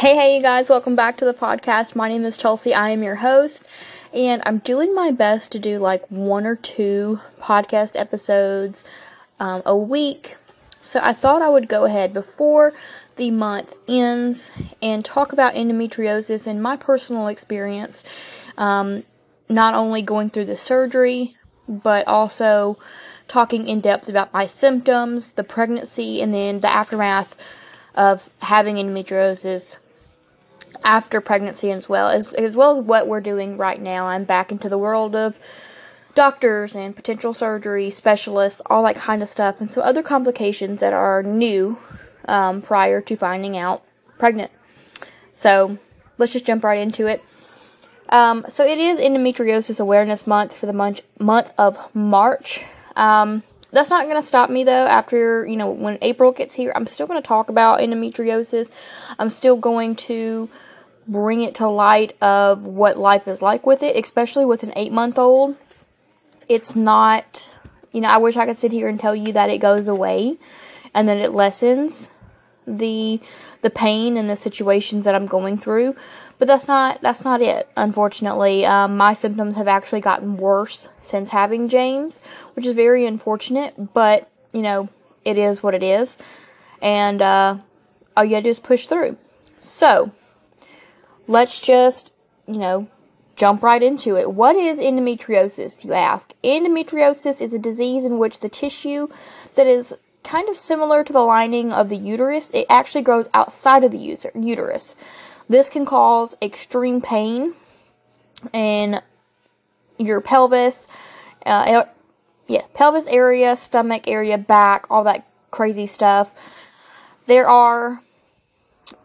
Hey, hey, you guys, welcome back to the podcast. My name is Chelsea. I am your host, and I'm doing my best to do like one or two podcast episodes um, a week. So I thought I would go ahead before the month ends and talk about endometriosis and my personal experience, um, not only going through the surgery, but also talking in depth about my symptoms, the pregnancy, and then the aftermath of having endometriosis after pregnancy as well as as well as what we're doing right now. I'm back into the world of doctors and potential surgery specialists, all that kind of stuff, and so other complications that are new um, prior to finding out pregnant. So let's just jump right into it. Um, so it is Endometriosis Awareness Month for the month month of March. Um, that's not going to stop me though. After you know when April gets here, I'm still going to talk about endometriosis. I'm still going to bring it to light of what life is like with it, especially with an eight month old. It's not, you know, I wish I could sit here and tell you that it goes away and that it lessens the the pain and the situations that I'm going through. But that's not that's not it. Unfortunately, um, my symptoms have actually gotten worse since having James, which is very unfortunate. But you know, it is what it is, and uh, all you gotta do is push through. So, let's just you know jump right into it. What is endometriosis, you ask? Endometriosis is a disease in which the tissue that is kind of similar to the lining of the uterus, it actually grows outside of the uterus. This can cause extreme pain in your pelvis, uh, yeah, pelvis area, stomach area, back, all that crazy stuff. There are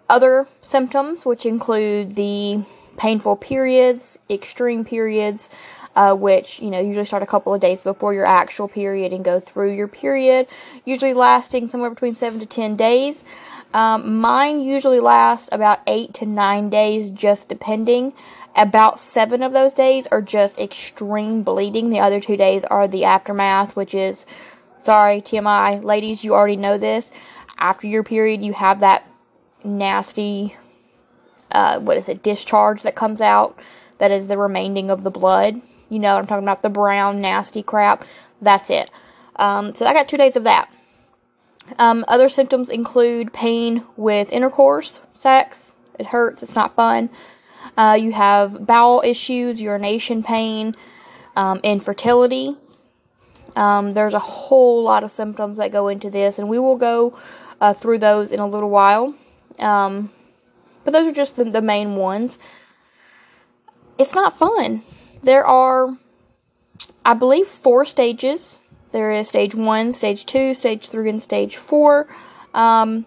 other symptoms, which include the painful periods, extreme periods, uh, which you know usually start a couple of days before your actual period and go through your period, usually lasting somewhere between seven to ten days. Um, mine usually last about eight to nine days, just depending. About seven of those days are just extreme bleeding. The other two days are the aftermath, which is, sorry, TMI, ladies, you already know this. After your period, you have that nasty, uh, what is it, discharge that comes out. That is the remaining of the blood. You know I'm talking about, the brown, nasty crap. That's it. Um, so I got two days of that. Um, other symptoms include pain with intercourse, sex. It hurts. It's not fun. Uh, you have bowel issues, urination pain, um, infertility. Um, there's a whole lot of symptoms that go into this, and we will go uh, through those in a little while. Um, but those are just the, the main ones. It's not fun. There are, I believe, four stages there is stage one, stage two, stage three, and stage four. Um,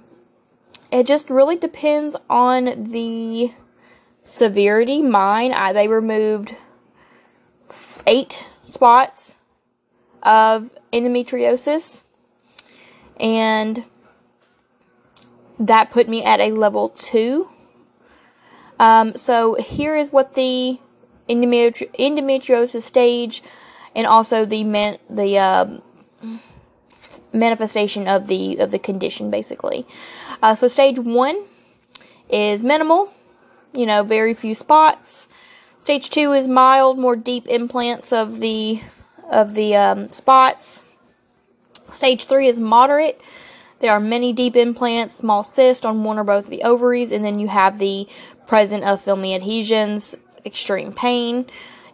it just really depends on the severity. Mine, I, they removed eight spots of endometriosis, and that put me at a level two. Um, so here is what the endometri- endometriosis stage and also the man the um, manifestation of the of the condition basically. Uh, so stage one is minimal, you know, very few spots. Stage two is mild, more deep implants of the of the um, spots. Stage three is moderate. There are many deep implants, small cyst on one or both of the ovaries, and then you have the present of filmy adhesions, extreme pain.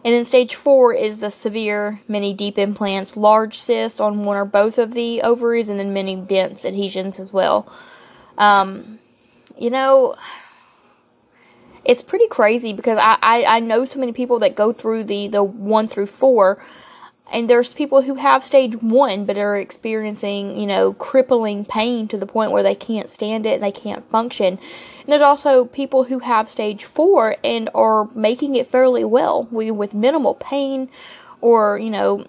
And then stage four is the severe many deep implants, large cysts on one or both of the ovaries, and then many dense adhesions as well. Um, you know, it's pretty crazy because I, I, I know so many people that go through the, the one through four and there's people who have stage one but are experiencing you know crippling pain to the point where they can't stand it and they can't function. And there's also people who have stage four and are making it fairly well with minimal pain or you know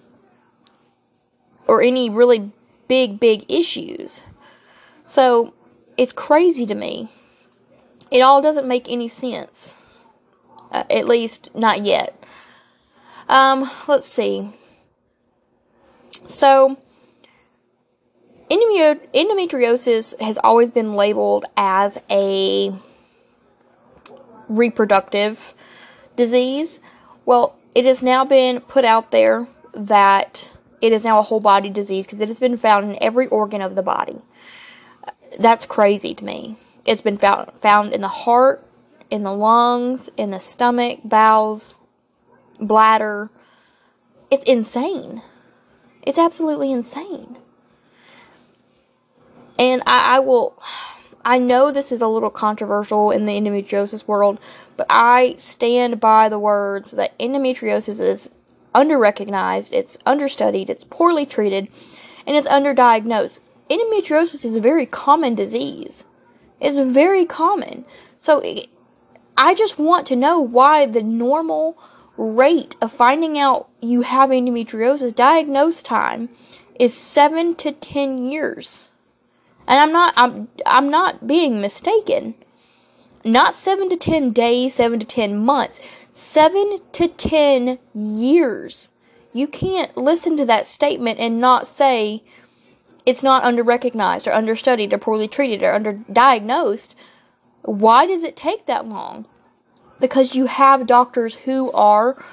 or any really big big issues. So it's crazy to me. It all doesn't make any sense. Uh, at least not yet. Um let's see so, endometriosis has always been labeled as a reproductive disease. Well, it has now been put out there that it is now a whole body disease because it has been found in every organ of the body. That's crazy to me. It's been found found in the heart, in the lungs, in the stomach, bowels, bladder. It's insane. It's absolutely insane. And I, I will I know this is a little controversial in the endometriosis world, but I stand by the words that endometriosis is underrecognized, it's understudied, it's poorly treated, and it's underdiagnosed. Endometriosis is a very common disease. It's very common. So I just want to know why the normal rate of finding out you have endometriosis diagnosed time is 7 to 10 years. And I'm not I'm I'm not being mistaken. Not 7 to 10 days, 7 to 10 months, 7 to 10 years. You can't listen to that statement and not say it's not under recognized or understudied or poorly treated or underdiagnosed. Why does it take that long? Because you have doctors who are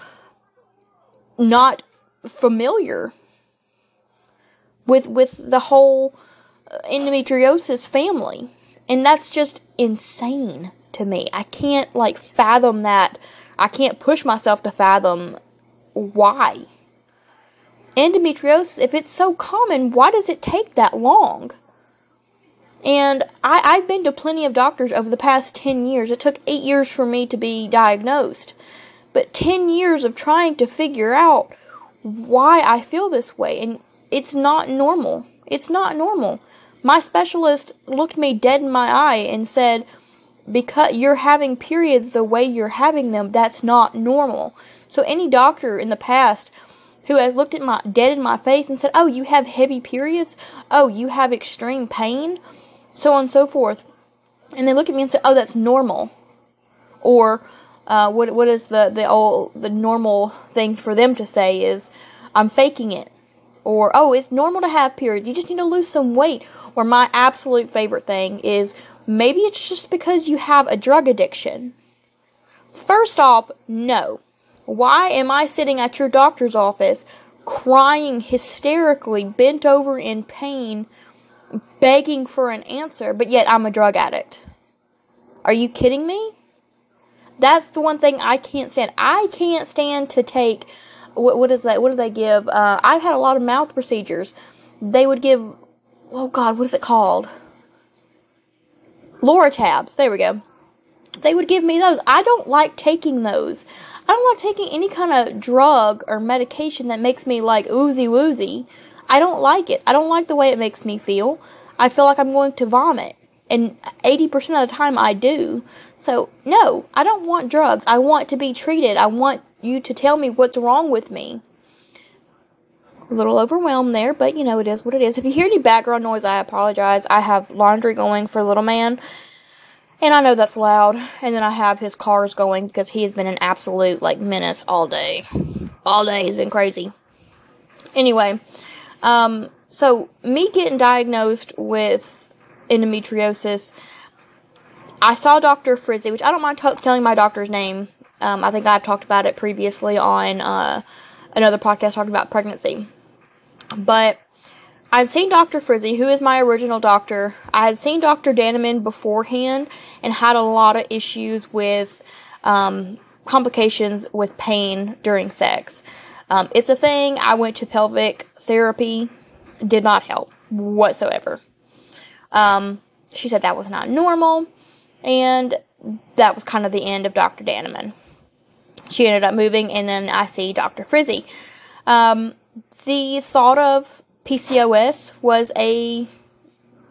not familiar with with the whole uh, endometriosis family. And that's just insane to me. I can't like fathom that. I can't push myself to fathom why. Endometriosis, if it's so common, why does it take that long? And I, I've been to plenty of doctors over the past 10 years. It took 8 years for me to be diagnosed. But 10 years of trying to figure out why I feel this way. And it's not normal. It's not normal. My specialist looked me dead in my eye and said, because you're having periods the way you're having them, that's not normal. So any doctor in the past who has looked at my dead in my face and said, "Oh, you have heavy periods. Oh, you have extreme pain," so on and so forth, and they look at me and say, "Oh, that's normal," or uh, what what is the the old the normal thing for them to say is, "I'm faking it," or "Oh, it's normal to have periods. You just need to lose some weight," Or my absolute favorite thing is maybe it's just because you have a drug addiction. First off, no. Why am I sitting at your doctor's office crying hysterically, bent over in pain, begging for an answer, but yet I'm a drug addict? Are you kidding me? That's the one thing I can't stand. I can't stand to take what, what is that? What do they give? Uh, I've had a lot of mouth procedures. They would give oh god, what is it called? Laura Loratabs. There we go. They would give me those. I don't like taking those. I don't like taking any kind of drug or medication that makes me like oozy woozy. I don't like it. I don't like the way it makes me feel. I feel like I'm going to vomit. And 80% of the time I do. So, no, I don't want drugs. I want to be treated. I want you to tell me what's wrong with me a little overwhelmed there, but you know, it is what it is. If you hear any background noise, I apologize. I have laundry going for little man, and I know that's loud. And then I have his cars going because he has been an absolute like menace all day. All day he's been crazy. Anyway, um, so me getting diagnosed with endometriosis, I saw Dr. Frizzy, which I don't mind t- telling my doctor's name. Um, I think I've talked about it previously on uh, another podcast talking about pregnancy. But I'd seen Dr. Frizzy, who is my original doctor. I had seen Dr. Daneman beforehand and had a lot of issues with um, complications with pain during sex. Um, it's a thing. I went to pelvic therapy, did not help whatsoever. Um, she said that was not normal, and that was kind of the end of Dr. Daneman. She ended up moving, and then I see Dr. Frizzy. Um, the thought of PCOS was a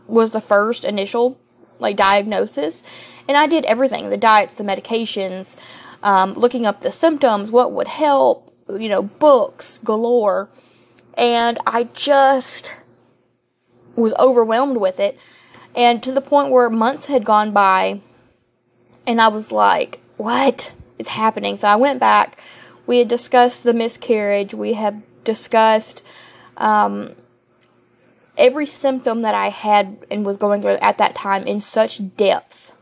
was the first initial like diagnosis, and I did everything: the diets, the medications, um, looking up the symptoms, what would help, you know, books galore, and I just was overwhelmed with it, and to the point where months had gone by, and I was like, "What is happening?" So I went back. We had discussed the miscarriage. We had discussed um, every symptom that I had and was going through at that time in such depth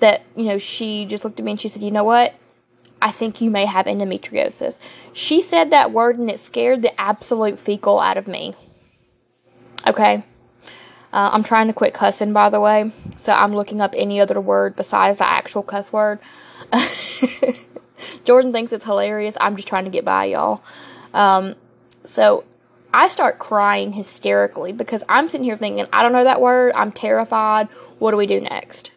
that, you know, she just looked at me and she said, you know what? I think you may have endometriosis. She said that word and it scared the absolute fecal out of me. Okay. Uh, I'm trying to quit cussing, by the way, so I'm looking up any other word besides the actual cuss word. Jordan thinks it's hilarious. I'm just trying to get by, y'all. Um, so I start crying hysterically because I'm sitting here thinking, I don't know that word. I'm terrified. What do we do next?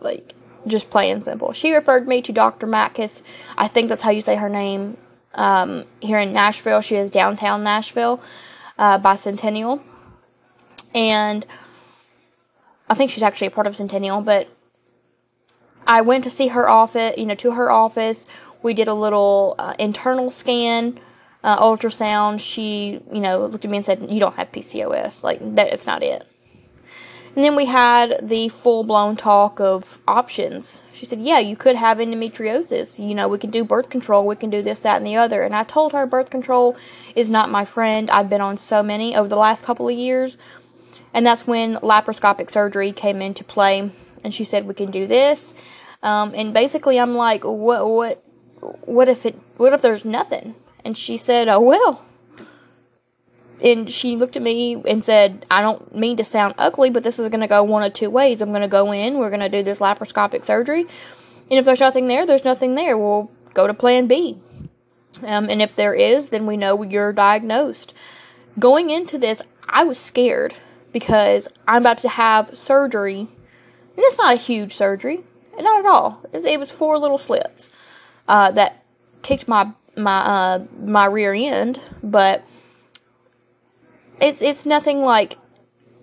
Like, just plain and simple. She referred me to Dr. Matkis. I think that's how you say her name. Um, here in Nashville, she is downtown Nashville uh, by Centennial, and I think she's actually a part of Centennial. But I went to see her office, you know, to her office. We did a little uh, internal scan, uh, ultrasound. She, you know, looked at me and said, "You don't have PCOS. Like that. It's not it." And then we had the full blown talk of options. She said, Yeah, you could have endometriosis. You know, we can do birth control, we can do this, that, and the other. And I told her birth control is not my friend. I've been on so many over the last couple of years. And that's when laparoscopic surgery came into play. And she said, We can do this. Um, and basically, I'm like, What, what, what if it, what if there's nothing? And she said, Oh, well, and she looked at me and said, I don't mean to sound ugly, but this is going to go one of two ways. I'm going to go in, we're going to do this laparoscopic surgery, and if there's nothing there, there's nothing there. We'll go to plan B. Um, and if there is, then we know you're diagnosed. Going into this, I was scared because I'm about to have surgery, and it's not a huge surgery, not at all. It was four little slits uh, that kicked my my uh, my rear end, but it's it's nothing like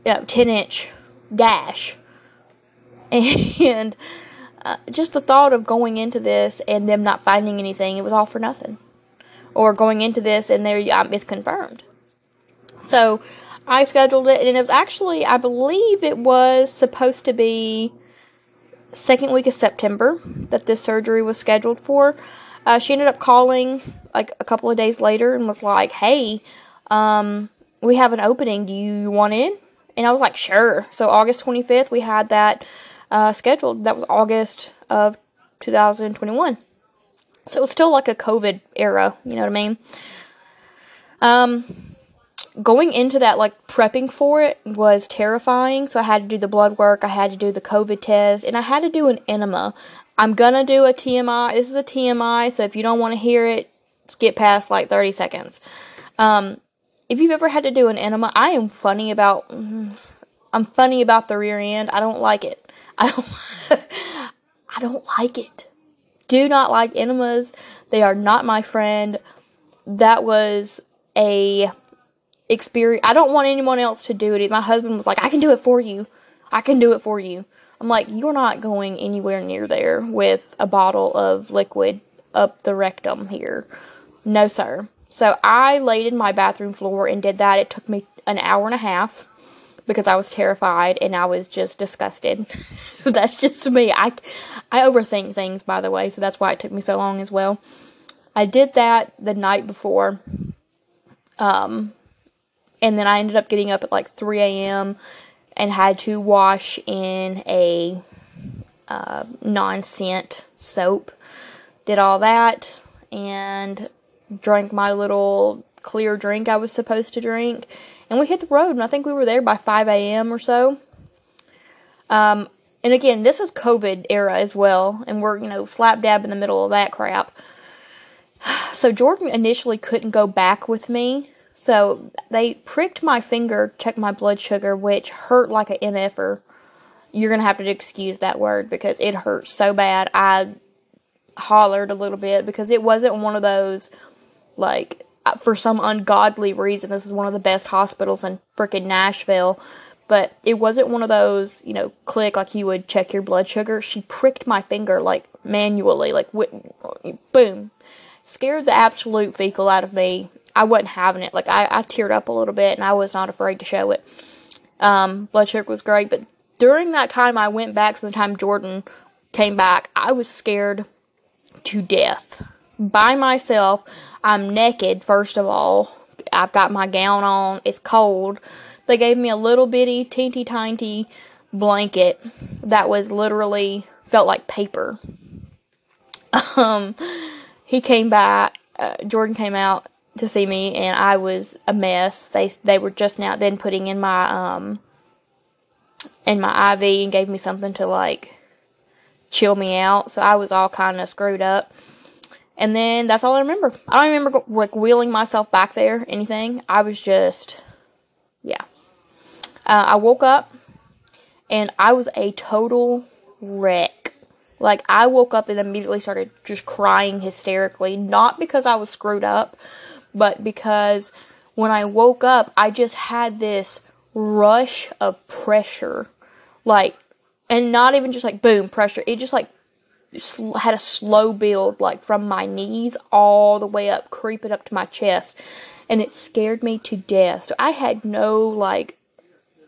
you know, 10 inch gash. And uh, just the thought of going into this and them not finding anything, it was all for nothing. Or going into this and there um, it's confirmed. So I scheduled it, and it was actually, I believe it was supposed to be second week of September that this surgery was scheduled for. Uh, she ended up calling like a couple of days later and was like, "Hey, um, we have an opening. Do you want in? And I was like, sure. So August 25th, we had that uh, scheduled. That was August of 2021. So it was still like a COVID era, you know what I mean? Um, going into that, like prepping for it was terrifying. So I had to do the blood work, I had to do the COVID test, and I had to do an enema. I'm gonna do a TMI. This is a TMI, so if you don't want to hear it, skip past like 30 seconds. Um, if you've ever had to do an enema, I am funny about mm, I'm funny about the rear end. I don't like it. I don't I don't like it. Do not like enemas. They are not my friend. That was a experience. I don't want anyone else to do it. My husband was like, "I can do it for you. I can do it for you." I'm like, "You're not going anywhere near there with a bottle of liquid up the rectum here." No, sir. So I laid in my bathroom floor and did that. It took me an hour and a half because I was terrified and I was just disgusted. that's just me. I I overthink things by the way, so that's why it took me so long as well. I did that the night before. Um and then I ended up getting up at like 3 a.m. and had to wash in a uh, non scent soap. Did all that and drank my little clear drink I was supposed to drink, and we hit the road. And I think we were there by 5 a.m. or so. Um, and again, this was COVID era as well, and we're you know slap dab in the middle of that crap. So Jordan initially couldn't go back with me, so they pricked my finger, checked my blood sugar, which hurt like a mf'er. You're gonna have to excuse that word because it hurt so bad. I hollered a little bit because it wasn't one of those like, uh, for some ungodly reason, this is one of the best hospitals in freaking Nashville. But it wasn't one of those, you know, click like you would check your blood sugar. She pricked my finger like manually, like boom, scared the absolute fecal out of me. I wasn't having it. Like I, I teared up a little bit, and I was not afraid to show it. Um, blood sugar was great, but during that time, I went back to the time Jordan came back. I was scared to death by myself. I'm naked, first of all. I've got my gown on. It's cold. They gave me a little bitty, teeny tiny blanket that was literally felt like paper. Um, he came back. Uh, Jordan came out to see me, and I was a mess. They they were just now then putting in my um in my IV and gave me something to like chill me out. So I was all kind of screwed up. And then that's all I remember. I don't remember like wheeling myself back there, anything. I was just, yeah. Uh, I woke up and I was a total wreck. Like I woke up and immediately started just crying hysterically, not because I was screwed up, but because when I woke up, I just had this rush of pressure. Like, and not even just like boom, pressure. It just like had a slow build, like from my knees all the way up, creeping up to my chest. And it scared me to death. So I had no, like,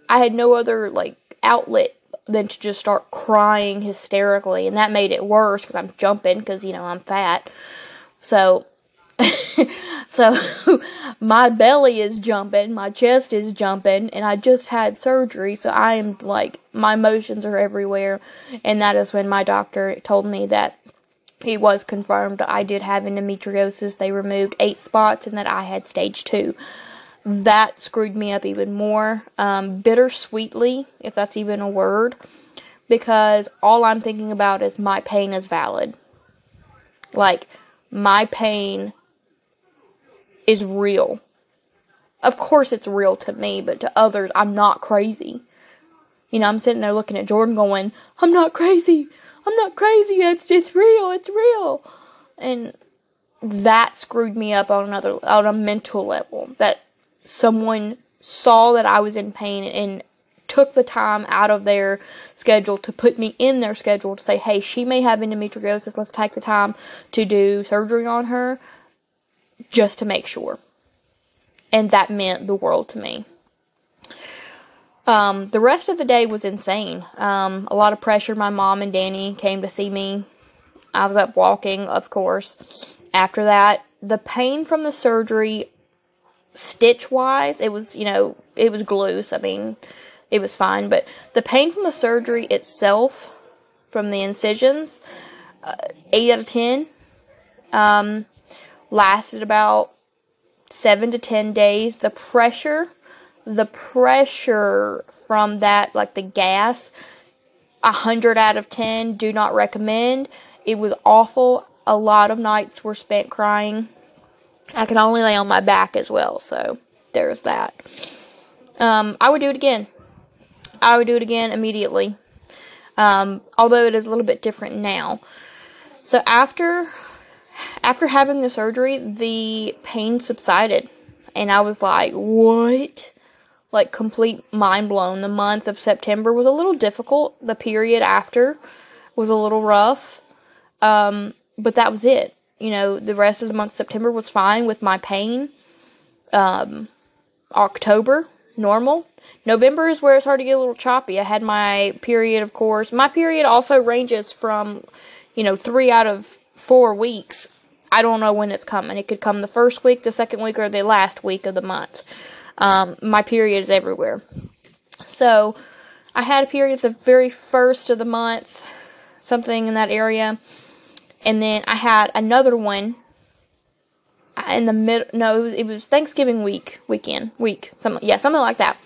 I had no other, like, outlet than to just start crying hysterically. And that made it worse because I'm jumping because, you know, I'm fat. So so my belly is jumping, my chest is jumping, and I just had surgery, so I am like my emotions are everywhere. And that is when my doctor told me that it was confirmed I did have endometriosis. They removed eight spots and that I had stage two. That screwed me up even more. Um, bittersweetly, if that's even a word, because all I'm thinking about is my pain is valid. Like, my pain is real. Of course, it's real to me, but to others, I'm not crazy. You know, I'm sitting there looking at Jordan going, I'm not crazy. I'm not crazy. It's, it's real. It's real. And that screwed me up on another, on a mental level. That someone saw that I was in pain and took the time out of their schedule to put me in their schedule to say, hey, she may have endometriosis. Let's take the time to do surgery on her just to make sure. And that meant the world to me. Um, the rest of the day was insane. Um, a lot of pressure. My mom and Danny came to see me. I was up walking, of course. After that, the pain from the surgery, stitch wise, it was, you know, it was glue. So, I mean, it was fine. But the pain from the surgery itself, from the incisions, uh, 8 out of 10. Um, lasted about seven to ten days. The pressure, the pressure from that, like the gas, a hundred out of ten. Do not recommend. It was awful. A lot of nights were spent crying. I can only lay on my back as well, so there's that. Um, I would do it again. I would do it again immediately. Um, although it is a little bit different now. So after after having the surgery, the pain subsided. And I was like, what? Like, complete mind blown. The month of September was a little difficult. The period after was a little rough. Um, but that was it. You know, the rest of the month, September, was fine with my pain. Um, October, normal. November is where it started to get a little choppy. I had my period, of course. My period also ranges from, you know, three out of four weeks. I don't know when it's coming. It could come the first week, the second week, or the last week of the month. Um, my period is everywhere. So I had a period the very first of the month, something in that area. And then I had another one in the middle. No, it was, it was Thanksgiving week, weekend, week. Something, yeah, something like that.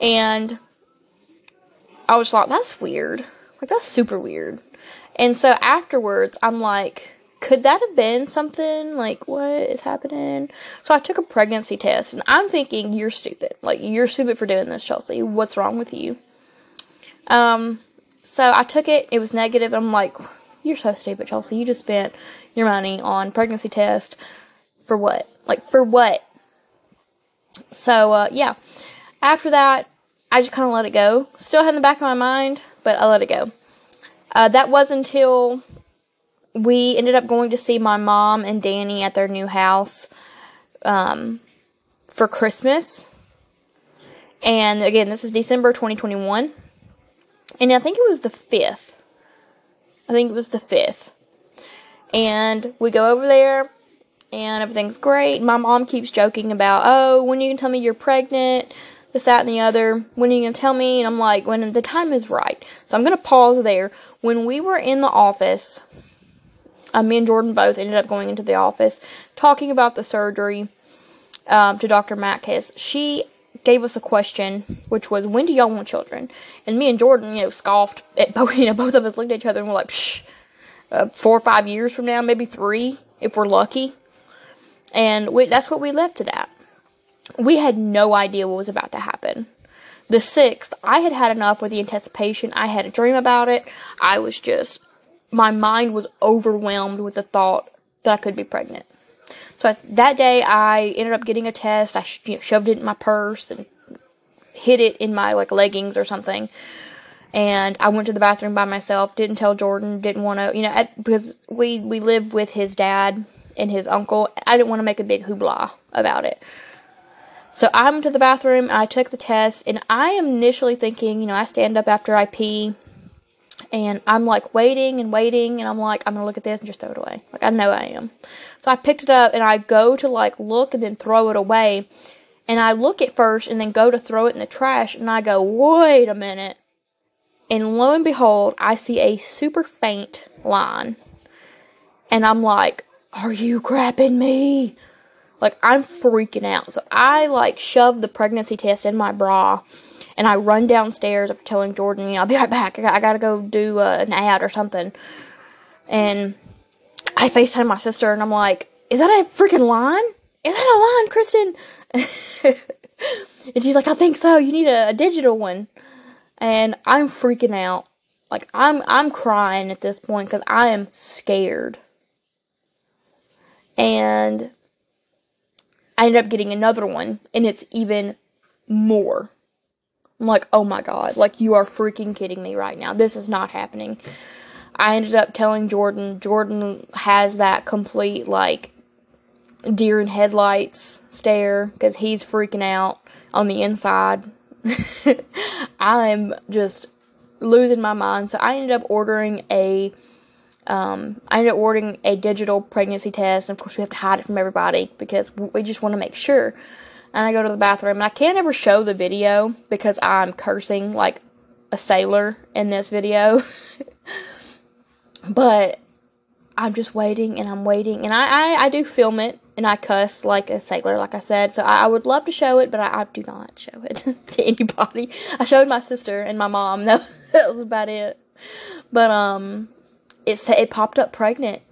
And I was like, that's weird. Like, that's super weird. And so afterwards, I'm like, could that have been something? Like, what is happening? So I took a pregnancy test, and I'm thinking, you're stupid. Like, you're stupid for doing this, Chelsea. What's wrong with you? Um, so I took it. It was negative. I'm like, you're so stupid, Chelsea. You just spent your money on pregnancy test for what? Like, for what? So, uh, yeah. After that, I just kind of let it go. Still had in the back of my mind, but I let it go. Uh, that was until we ended up going to see my mom and Danny at their new house um, for Christmas. And again, this is December 2021. And I think it was the 5th. I think it was the 5th. And we go over there and everything's great. My mom keeps joking about, oh, when you can tell me you're pregnant, this, that, and the other. When are you going to tell me? And I'm like, when the time is right. So I'm going to pause there. When we were in the office, uh, me and Jordan both ended up going into the office talking about the surgery um, to Dr. Matkis. She gave us a question, which was, "When do y'all want children?" And me and Jordan, you know, scoffed at both. You know, both of us looked at each other and we're like, Psh, uh, four or five years from now, maybe three, if we're lucky." And we, that's what we left it at. We had no idea what was about to happen. The sixth, I had had enough with the anticipation. I had a dream about it. I was just, my mind was overwhelmed with the thought that I could be pregnant. So that day, I ended up getting a test. I you know, shoved it in my purse and hid it in my like leggings or something. And I went to the bathroom by myself. Didn't tell Jordan. Didn't want to, you know, at, because we we lived with his dad and his uncle. I didn't want to make a big hoopla about it. So I went to the bathroom. I took the test, and I am initially thinking, you know, I stand up after I pee and I'm like waiting and waiting, and I'm like, I'm gonna look at this and just throw it away. Like, I know I am. So I picked it up and I go to like look and then throw it away. And I look at first and then go to throw it in the trash, and I go, wait a minute. And lo and behold, I see a super faint line. And I'm like, are you crapping me? Like, I'm freaking out. So I like shove the pregnancy test in my bra and I run downstairs after telling Jordan, you know, I'll be right back. I, got, I gotta go do uh, an ad or something. And I FaceTime my sister and I'm like, is that a freaking line? Is that a line, Kristen? and she's like, I think so. You need a, a digital one. And I'm freaking out. Like I'm I'm crying at this point because I am scared. And I ended up getting another one, and it's even more. I'm like, oh my god, like you are freaking kidding me right now. This is not happening. I ended up telling Jordan, Jordan has that complete like deer in headlights stare because he's freaking out on the inside. I'm just losing my mind. So I ended up ordering a um, I ended up ordering a digital pregnancy test, and of course we have to hide it from everybody because we just want to make sure and I go to the bathroom and I can't ever show the video because I'm cursing like a sailor in this video. but I'm just waiting and I'm waiting and I, I, I do film it and I cuss like a sailor, like I said. So I, I would love to show it, but I, I do not show it to anybody. I showed my sister and my mom. That, that was about it. But um, it said it popped up pregnant,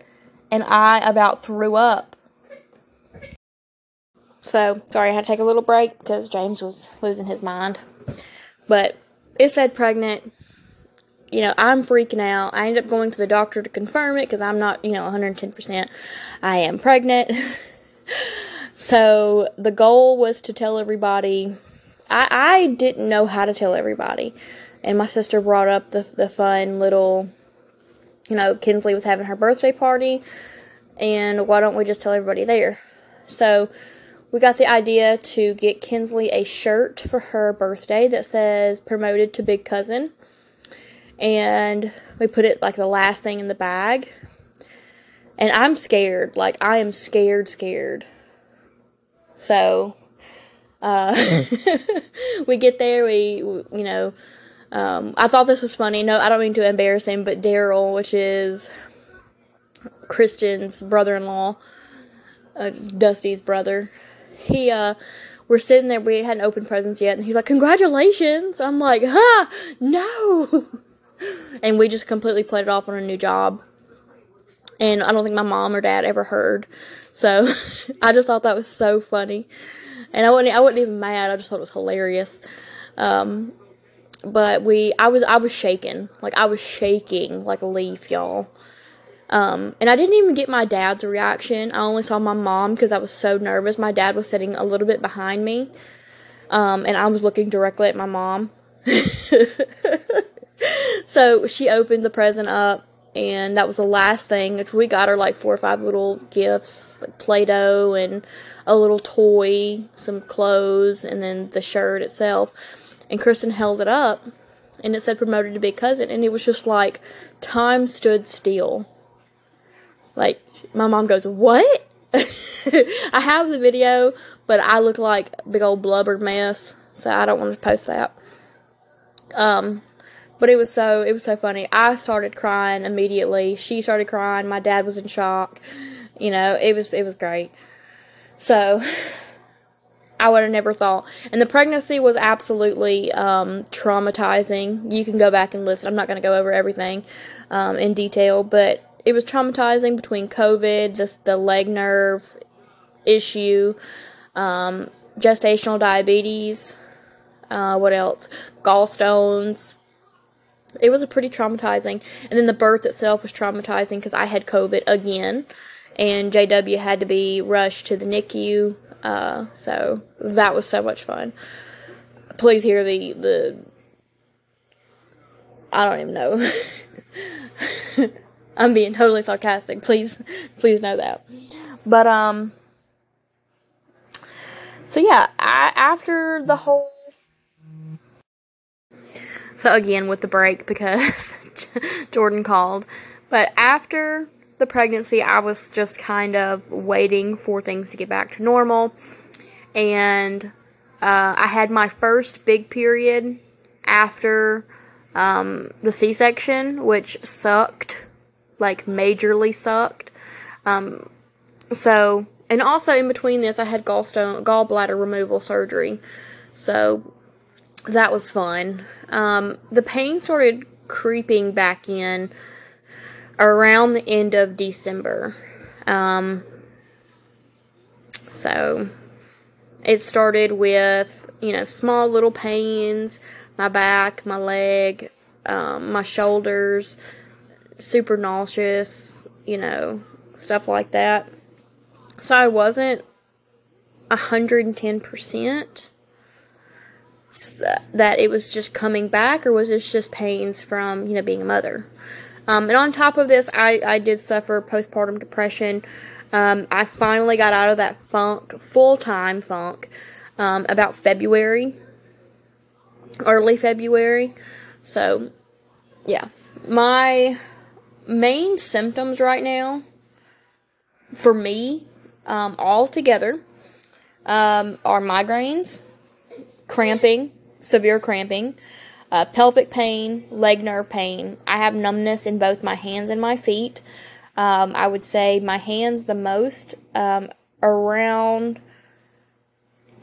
and I about threw up so, sorry, I had to take a little break because James was losing his mind. But it said pregnant. You know, I'm freaking out. I end up going to the doctor to confirm it because I'm not, you know, 110%. I am pregnant. so, the goal was to tell everybody. I, I didn't know how to tell everybody. And my sister brought up the, the fun little, you know, Kinsley was having her birthday party. And why don't we just tell everybody there? So, we got the idea to get Kinsley a shirt for her birthday that says promoted to big cousin. And we put it like the last thing in the bag. And I'm scared. Like, I am scared, scared. So, uh, we get there, we, you know, um, I thought this was funny. No, I don't mean to embarrass him, but Daryl, which is Kristen's brother in law, uh, Dusty's brother, he uh we're sitting there, we hadn't opened presents yet, and he's like, Congratulations! I'm like, huh, no and we just completely played it off on a new job. And I don't think my mom or dad ever heard. So I just thought that was so funny. And I wasn't I wasn't even mad, I just thought it was hilarious. Um but we I was I was shaking. Like I was shaking like a leaf, y'all. Um, and I didn't even get my dad's reaction. I only saw my mom because I was so nervous. My dad was sitting a little bit behind me, um, and I was looking directly at my mom. so she opened the present up, and that was the last thing. We got her like four or five little gifts, like Play-Doh and a little toy, some clothes, and then the shirt itself. And Kristen held it up, and it said promoted to big cousin, and it was just like time stood still like, my mom goes, What? I have the video, but I look like a big old blubber mess. so I don't want to post that. Um, but it was so it was so funny. I started crying immediately. She started crying. My dad was in shock. You know, it was it was great. So I would have never thought. And the pregnancy was absolutely um, traumatizing. You can go back and listen. I'm not going to go over everything um, in detail, but it was traumatizing between COVID, the the leg nerve issue, um, gestational diabetes. Uh, what else? Gallstones, it was a pretty traumatizing. And then the birth itself was traumatizing because I had COVID again, and JW had to be rushed to the NICU. Uh, so that was so much fun. Please hear the the. I don't even know. I'm being totally sarcastic. Please, please know that. But um. So yeah, I, after the whole so again with the break because Jordan called. But after the pregnancy, I was just kind of waiting for things to get back to normal. And uh, I had my first big period after um, the C section, which sucked, like majorly sucked. Um, so, and also in between this, I had gallstone, gallbladder removal surgery. So that was fun. Um, the pain started creeping back in around the end of December. Um, so it started with, you know, small little pains, my back, my leg, um, my shoulders, super nauseous, you know, stuff like that. So I wasn't 110% that it was just coming back, or was this just pains from you know being a mother? Um, and on top of this, I I did suffer postpartum depression. Um, I finally got out of that funk, full time funk, um, about February, early February. So, yeah, my main symptoms right now, for me, um, all together, um, are migraines, cramping, severe cramping, uh, pelvic pain, leg nerve pain. I have numbness in both my hands and my feet. Um, I would say my hands the most. Um, around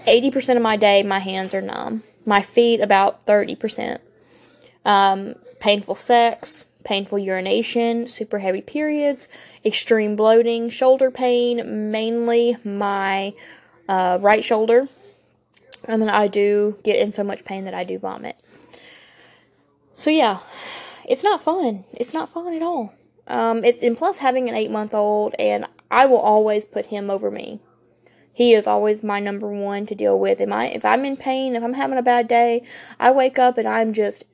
80% of my day, my hands are numb. My feet, about 30%. Um, painful sex, painful urination, super heavy periods, extreme bloating, shoulder pain, mainly my uh, right shoulder and then I do get in so much pain that I do vomit. So yeah, it's not fun. It's not fun at all. Um, it's and plus having an eight month old, and I will always put him over me. He is always my number one to deal with. Am I if I'm in pain, if I'm having a bad day, I wake up and I'm just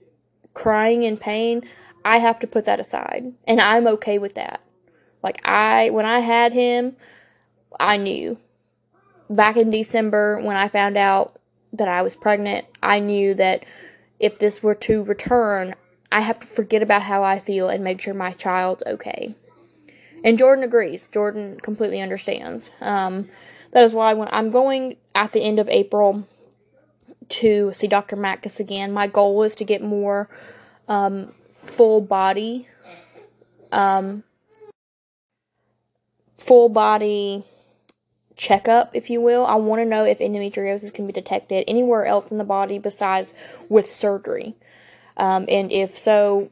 crying in pain. I have to put that aside, and I'm okay with that. Like I, when I had him, I knew back in December when I found out that I was pregnant, I knew that if this were to return, I have to forget about how I feel and make sure my child's okay. And Jordan agrees. Jordan completely understands. Um, that is why when I'm going at the end of April to see Dr. Mackus again, my goal is to get more um, full body, um, full body checkup, if you will. I want to know if endometriosis can be detected anywhere else in the body besides with surgery. Um, and if so,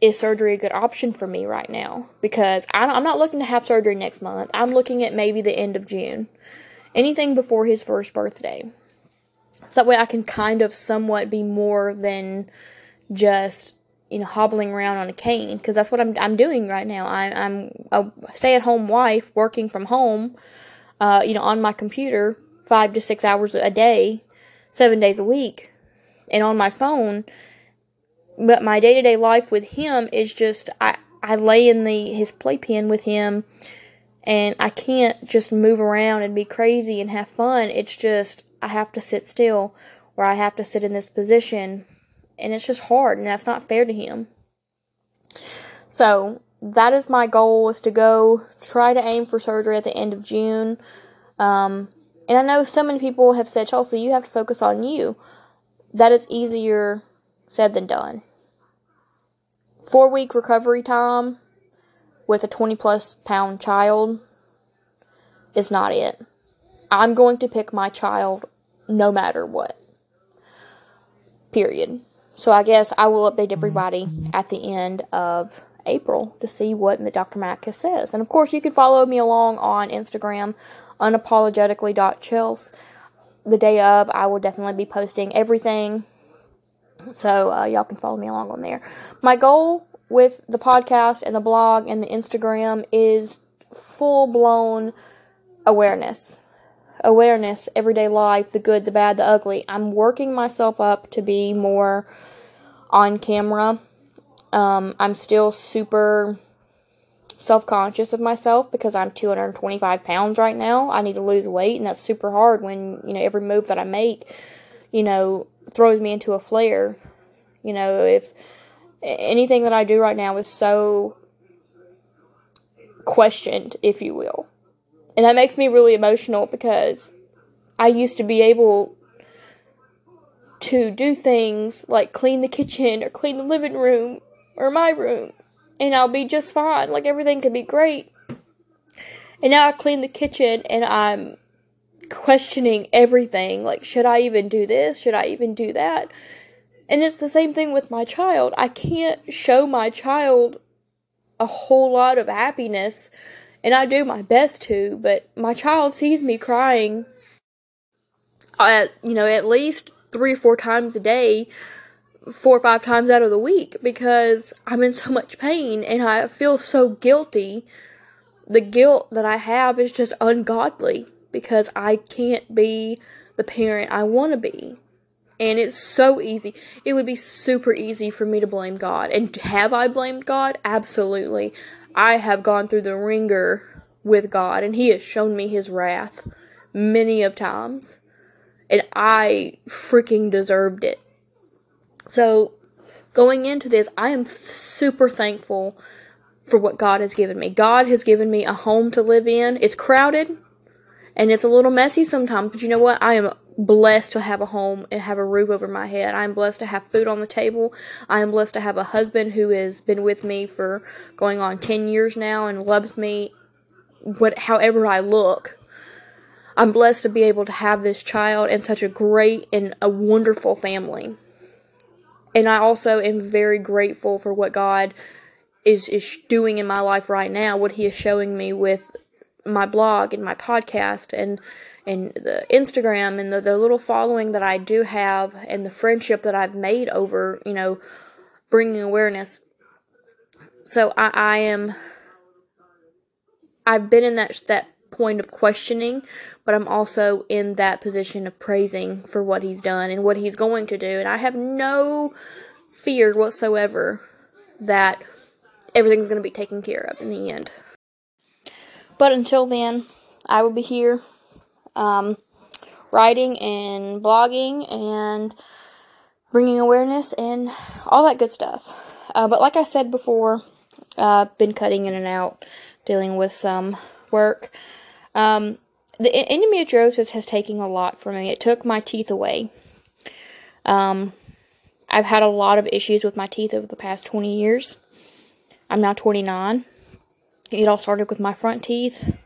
is surgery a good option for me right now? Because I'm not looking to have surgery next month. I'm looking at maybe the end of June. Anything before his first birthday. So that way I can kind of somewhat be more than just you know hobbling around on a cane because that's what I'm I'm doing right now. I, I'm a stay at home wife working from home uh, you know, on my computer five to six hours a day, seven days a week, and on my phone. But my day to day life with him is just I I lay in the his playpen with him, and I can't just move around and be crazy and have fun. It's just I have to sit still, or I have to sit in this position, and it's just hard, and that's not fair to him. So that is my goal is to go try to aim for surgery at the end of June. Um, and I know so many people have said, Chelsea, you have to focus on you. that is easier said than done. Four week recovery time with a 20 plus pound child is not it. I'm going to pick my child no matter what. Period. So I guess I will update everybody at the end of April to see what Dr. Mackus says. And of course, you can follow me along on Instagram, unapologetically.chels. The day of, I will definitely be posting everything. So uh, y'all can follow me along on there. My goal with the podcast and the blog and the Instagram is full blown awareness. Awareness, everyday life, the good, the bad, the ugly. I'm working myself up to be more on camera. Um, I'm still super self conscious of myself because I'm 225 pounds right now. I need to lose weight, and that's super hard when, you know, every move that I make, you know, throws me into a flare. You know, if anything that I do right now is so questioned, if you will. And that makes me really emotional because I used to be able to do things like clean the kitchen or clean the living room or my room and I'll be just fine. Like everything could be great. And now I clean the kitchen and I'm questioning everything. Like, should I even do this? Should I even do that? And it's the same thing with my child. I can't show my child a whole lot of happiness, and I do my best to, but my child sees me crying at, you know, at least three or four times a day, four or five times out of the week because I'm in so much pain and I feel so guilty. The guilt that I have is just ungodly because I can't be the parent I want to be. And it's so easy. It would be super easy for me to blame God. And have I blamed God? Absolutely. I have gone through the ringer with God, and He has shown me His wrath many of times. And I freaking deserved it. So, going into this, I am super thankful for what God has given me. God has given me a home to live in. It's crowded and it's a little messy sometimes, but you know what? I am blessed to have a home and have a roof over my head. I am blessed to have food on the table. I am blessed to have a husband who has been with me for going on 10 years now and loves me what however I look. I'm blessed to be able to have this child and such a great and a wonderful family. And I also am very grateful for what God is is doing in my life right now, what he is showing me with my blog and my podcast and and the Instagram and the, the little following that I do have and the friendship that I've made over, you know, bringing awareness. So I, I am, I've been in that, that point of questioning, but I'm also in that position of praising for what he's done and what he's going to do. And I have no fear whatsoever that everything's going to be taken care of in the end. But until then, I will be here um, writing and blogging and bringing awareness and all that good stuff. Uh, but like I said before, I've uh, been cutting in and out, dealing with some work. Um, the endometriosis has taken a lot from me. It took my teeth away. Um, I've had a lot of issues with my teeth over the past 20 years. I'm now 29. It all started with my front teeth,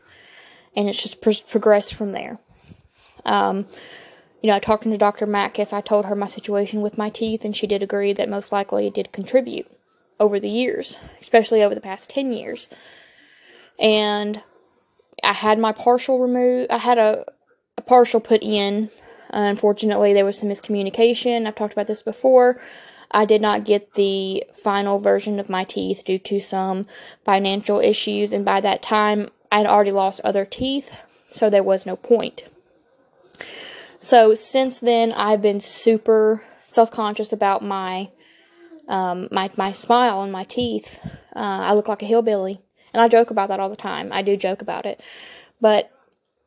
and it's just pro- progressed from there. Um, you know, talking to Dr. Mackus, I told her my situation with my teeth, and she did agree that most likely it did contribute over the years, especially over the past 10 years. And I had my partial removed, I had a, a partial put in. Unfortunately, there was some miscommunication. I've talked about this before. I did not get the final version of my teeth due to some financial issues, and by that time, I had already lost other teeth, so there was no point. So since then, I've been super self-conscious about my um, my my smile and my teeth. Uh, I look like a hillbilly, and I joke about that all the time. I do joke about it, but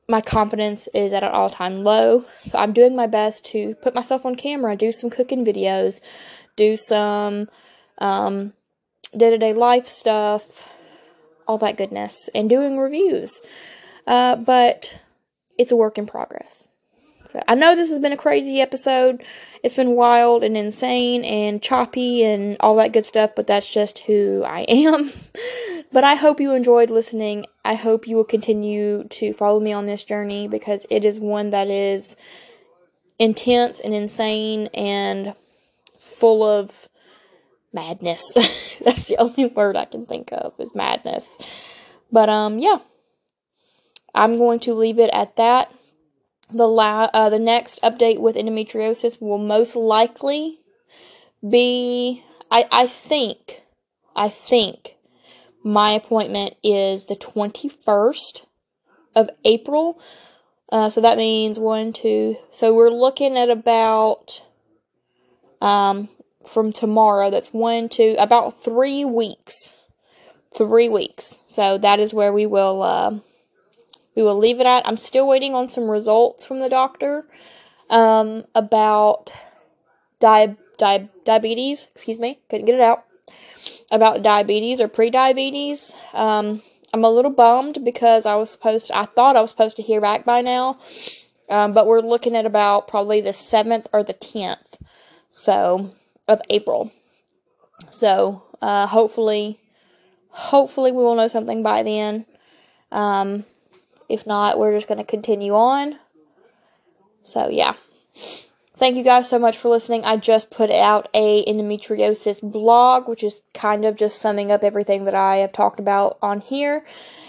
my confidence is at an all-time low. So I'm doing my best to put myself on camera, do some cooking videos, do some um, day-to-day life stuff, all that goodness, and doing reviews. Uh, but it's a work in progress. I know this has been a crazy episode. It's been wild and insane and choppy and all that good stuff, but that's just who I am. but I hope you enjoyed listening. I hope you will continue to follow me on this journey because it is one that is intense and insane and full of madness. that's the only word I can think of is madness. But um yeah. I'm going to leave it at that the la- uh, the next update with endometriosis will most likely be I I think I think my appointment is the 21st of April. Uh, so that means one, two. So we're looking at about um from tomorrow. That's one, two, about three weeks. Three weeks. So that is where we will uh, we will leave it at. I'm still waiting on some results from the doctor um, about di- di- diabetes. Excuse me, couldn't get it out. About diabetes or pre-diabetes. Um, I'm a little bummed because I was supposed to, I thought I was supposed to hear back by now. Um, but we're looking at about probably the 7th or the 10th. So, of April. So, uh, hopefully, hopefully we will know something by then. Um, if not, we're just going to continue on. So, yeah. Thank you guys so much for listening. I just put out a endometriosis blog, which is kind of just summing up everything that I have talked about on here.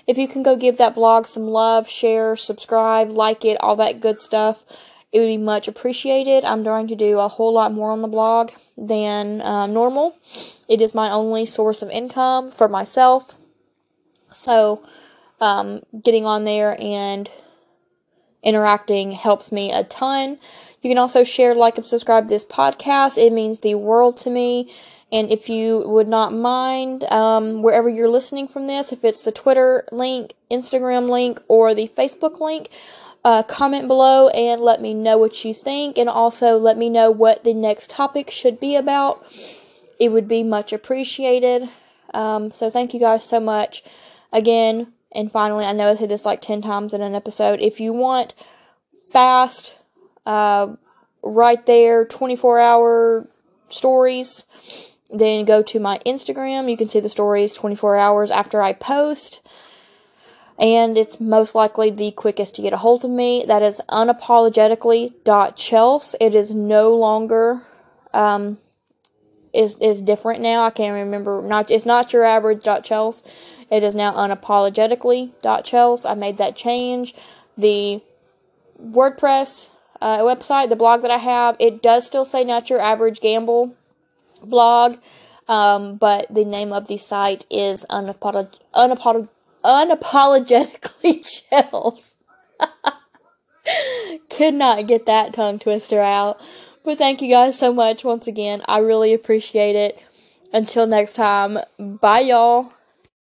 If you can go give that blog some love, share, subscribe, like it, all that good stuff, it would be much appreciated. I'm trying to do a whole lot more on the blog than uh, normal. It is my only source of income for myself. So, um, getting on there and interacting helps me a ton. You can also share, like, and subscribe this podcast. It means the world to me. And if you would not mind, um, wherever you're listening from this, if it's the Twitter link, Instagram link, or the Facebook link, uh, comment below and let me know what you think. And also let me know what the next topic should be about. It would be much appreciated. Um, so thank you guys so much. Again, and finally, I know I said this like 10 times in an episode. If you want fast, uh, right there, 24 hour stories, then go to my Instagram. You can see the stories 24 hours after I post. And it's most likely the quickest to get a hold of me. That is unapologetically unapologetically.chels. It is no longer, um, is, is different now. I can't remember. Not, it's not your average .chels. It is now unapologetically.chels. I made that change. The WordPress uh, website, the blog that I have, it does still say not your average gamble blog, um, but the name of the site is unapolog- unapolog- unapologetically chels. Could not get that tongue twister out. But thank you guys so much once again. I really appreciate it. Until next time, bye y'all.